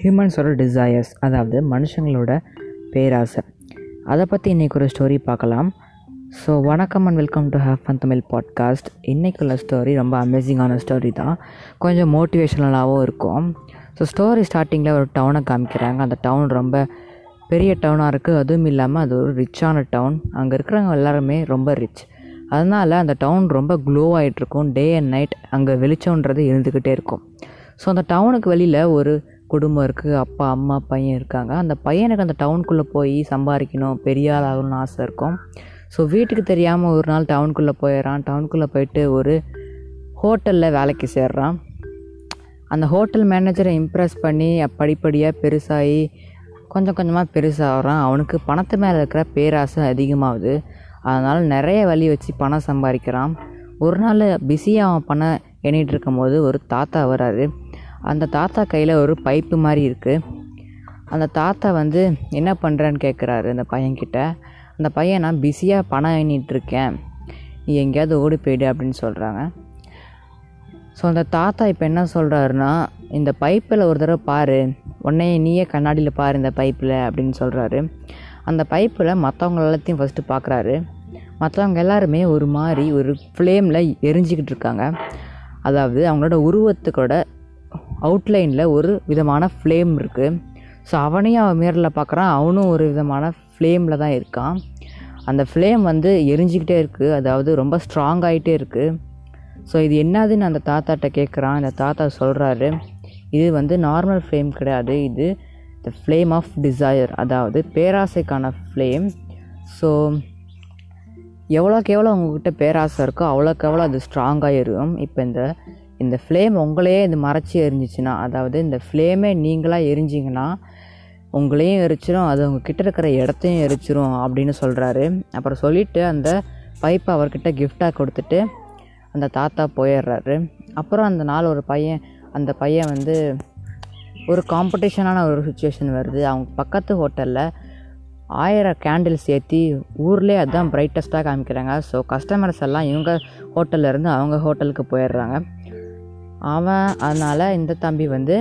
ஹியூமன்ஸோட desires அதாவது மனுஷங்களோட பேராசை. அதை பற்றி இன்றைக்கி ஒரு ஸ்டோரி பார்க்கலாம். ஸோ வணக்கம் and welcome to have fun Tamil podcast இன்றைக்குள்ள ஸ்டோரி ரொம்ப அமேசிங்கான ஸ்டோரி தான். கொஞ்சம் மோட்டிவேஷ்னலாகவும் இருக்கும். ஸோ ஸ்டோரி ஸ்டார்டிங்கில் ஒரு டவுனை காமிக்கிறாங்க. அந்த டவுன் ரொம்ப பெரிய டவுனாக இருக்குது அதுவும் இல்லாமல் அது ஒரு ரிச்சான டவுன் அங்கே இருக்கிறவங்க எல்லாருமே ரொம்ப ரிச் அதனால் அந்த டவுன் ரொம்ப க்ளோ ஆகிட்டுருக்கும் டே அண்ட் நைட் அங்கே வெளிச்சம்ன்றது இருந்துக்கிட்டே இருக்கும். ஸோ அந்த டவுனுக்கு வெளியில் ஒரு குடும்பம் இருக்குது அப்பா அம்மா பையன் இருக்காங்க. அந்த பையனுக்கு அந்த டவுனுக்குள்ளே போய் சம்பாதிக்கணும் பெரிய ஆள் ஆகணும்னு ஆசை இருக்கும். ஸோ வீட்டுக்கு தெரியாமல் ஒரு நாள் டவுனுக்குள்ளே போயிடுறான். டவுனுக்குள்ளே போயிட்டு ஒரு ஹோட்டலில் வேலைக்கு சேர்றான். அந்த ஹோட்டல் மேனேஜரை இம்ப்ரெஸ் பண்ணி படிப்படியாக பெருசாகி கொஞ்சம் கொஞ்சமாக பெருசாகிறான். அவனுக்கு பணத்து மேலே இருக்கிற பேராசை அதிகமாகுது. அதனால் நிறைய வழி வச்சு பணம் சம்பாதிக்கிறான். ஒரு நாள் பிஸியாக அவன் பணம் எண்ணிட்டு இருக்கும்போது ஒரு தாத்தா வராரு. அந்த தாத்தா கையில் ஒரு பைப்பு மாதிரி இருக்குது அந்த தாத்தா வந்து என்ன பண்ணுறேன்னு கேட்குறாரு அந்த பையன்கிட்ட. அந்த பையன் நான் பிஸியாக பணம் எண்ணிட்டுருக்கேன் நீ எங்கேயாவது ஓடி போயிடு அப்படின்னு சொல்கிறாங்க ஸோ அந்த தாத்தா இப்போ என்ன சொல்கிறாருன்னா இந்த பைப்பில் ஒரு தடவை பாரு. உடனே நீயே கண்ணாடியில் பாரு இந்த பைப்பில் அப்படின்னு சொல்கிறாரு அந்த பைப்பில் மற்றவங்க எல்லாத்தையும் ஃபஸ்ட்டு பார்க்குறாரு மற்றவங்க எல்லாருமே ஒரு மாதிரி ஒரு ஃப்ளேமில் எரிஞ்சிக்கிட்டு இருக்காங்க. அதாவது அவங்களோட உருவத்துக்கூட அவுட்லைனில் ஒரு விதமான ஃப்ளேம் இருக்குது ஸோ அவனையும் அவன் நேரில் பார்க்குறான். அவனும் ஒரு விதமான ஃப்ளேமில் தான் இருக்கான். அந்த ஃப்ளேம் வந்து எரிஞ்சிக்கிட்டே இருக்குது அதாவது ரொம்ப ஸ்ட்ராங் ஆகிட்டே இருக்குது ஸோ இது என்னதுன்னு அந்த தாத்தாட்ட கேட்குறான். அந்த தாத்தா சொல்கிறாரு இது வந்து நார்மல் ஃப்ளேம் கிடையாது. இது த ஃப்ளேம் ஆஃப் டிசையர் அதாவது பேராசைக்கான ஃப்ளேம் ஸோ எவ்வளோக்கு எவ்வளோ உங்ககிட்ட பேராசை இருக்கோ அவ்வளோக்கு எவ்வளோ அது ஸ்ட்ராங்காக இருக்கும். இப்போ இந்த இந்த ஃப்ளேம் உங்களையே இது மறைச்சி எரிஞ்சிச்சுன்னா அதாவது இந்த ஃப்ளேமே நீங்களாக எரிஞ்சிங்கன்னா உங்களையும் எரிச்சிரும் அது உங்ககிட்ட இருக்கிற இடத்தையும் எரிச்சிரும் அப்படின்னு சொல்கிறாரு அப்புறம் சொல்லிவிட்டு அந்த பைப்பை அவர்கிட்ட கிஃப்டாக கொடுத்துட்டு அந்த தாத்தா போயிடுறாரு. அப்புறம் அந்த நாள் ஒரு பையன் அந்த பையன் வந்து ஒரு காம்படிஷனான ஒரு சுச்சுவேஷன் வருது. அவங்க பக்கத்து ஹோட்டலில் ஆயிரம் கேண்டில்ஸ் ஏற்றி ஊர்லேயே அதுதான் பிரைட்டஸ்ட்டாக காமிக்கிறாங்க. ஸோ கஸ்டமர்ஸ் எல்லாம் இவங்க ஹோட்டல்லேருந்து அவங்க ஹோட்டலுக்கு போயிடுறாங்க. அவன் அதனால் இந்த தம்பி வந்து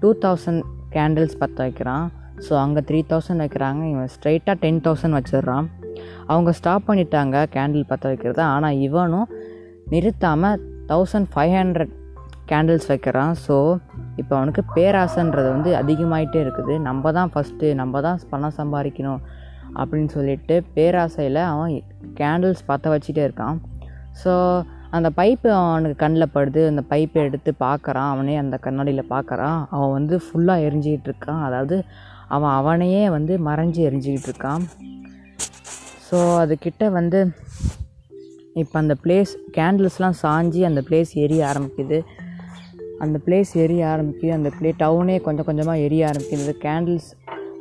டூ தௌசண்ட் கேண்டில்ஸ் பற்ற வைக்கிறான். ஸோ அங்கே த்ரீ தௌசண்ட் வைக்கிறாங்க. இவன் ஸ்ட்ரைட்டாக டென் தௌசண்ட் வச்சிடுறான். அவங்க ஸ்டாப் பண்ணிட்டாங்க கேண்டில் பற்ற வைக்கிறத. ஆனால் இவனும் நிறுத்தாமல் தௌசண்ட் ஃபைவ் ஹண்ட்ரட் கேண்டில்ஸ் வைக்கிறான். ஸோ இப்போ அவனுக்கு பேராசைன்றது வந்து அதிகமாயிட்டே இருக்குது. நம்ம தான் ஃபஸ்ட்டு நம்ம தான் பணம் சம்பாதிக்கணும் அப்படின்னு சொல்லிட்டு பேராசையில் அவன் கேண்டில்ஸ் பற்ற வச்சுட்டே இருக்கான். ஸோ அந்த பைப்பு அவனுக்கு கண்ணில் படுது. அந்த பைப்பை எடுத்து பார்க்குறான் அவனே அந்த கண்ணாடியில் பார்க்குறான் அவன் வந்து ஃபுல்லாக எரிஞ்சிக்கிட்டு இருக்கான். அதாவது அவன் அவனையே வந்து மறைஞ்சு எரிஞ்சிக்கிட்டு இருக்கான். ஸோ அதுக்கிட்ட வந்து இப்போ அந்த பிளேஸ் கேண்டில்ஸ்லாம் சாஞ்சி அந்த பிளேஸ் எரிய ஆரம்பிக்குது. அந்த பிளேஸ் எரிய ஆரம்பிக்குது. அந்த பிளே டவுனே கொஞ்சம் கொஞ்சமாக எரிய ஆரம்பிக்குது. கேண்டில்ஸ்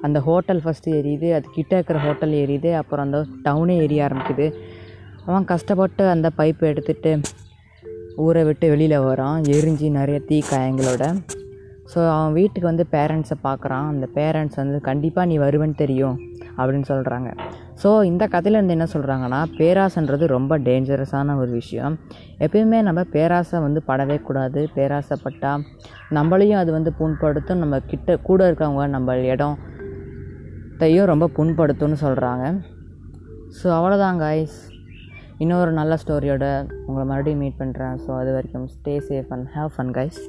அந்த ஹோட்டல் ஃபஸ்ட்டு எரியுது. அது கிட்ட இருக்கிற ஹோட்டல் எரியுது. அப்புறம் அந்த டவுனே எரிய ஆரம்பிக்குது. அவன் கஷ்டப்பட்டு அந்த பைப்பை எடுத்துகிட்டு ஊரை விட்டு வெளியில் வரான். எரிஞ்சு நிறைய தீக்காயங்களோட ஸோ அவன் வீட்டுக்கு வந்து பேரண்ட்ஸை பார்க்குறான். அந்த பேரண்ட்ஸ் வந்து கண்டிப்பாக நீ வருவேன்னு தெரியும் அப்படின்னு சொல்கிறாங்க ஸோ இந்த கதையிலேருந்து என்ன சொல்கிறாங்கன்னா பேராசைன்றது ரொம்ப டேஞ்சரஸான ஒரு விஷயம். எப்பயுமே நம்ம பேராசை வந்து படவே கூடாது. பேராசைப்பட்டால் நம்மளையும் அது வந்து புண்படுத்தும். நம்ம கிட்ட கூட இருக்கவங்க நம்ம இடம் தையும் ரொம்ப புண்படுத்தும்னு சொல்கிறாங்க ஸோ அவ்வளோதான் காய்ஸ் இன்னொரு நல்ல ஸ்டோரியோட உங்களை மறுபடியும் மீட் பண்ணுறேன் ஸோ அது வரைக்கும் stay safe and have fun guys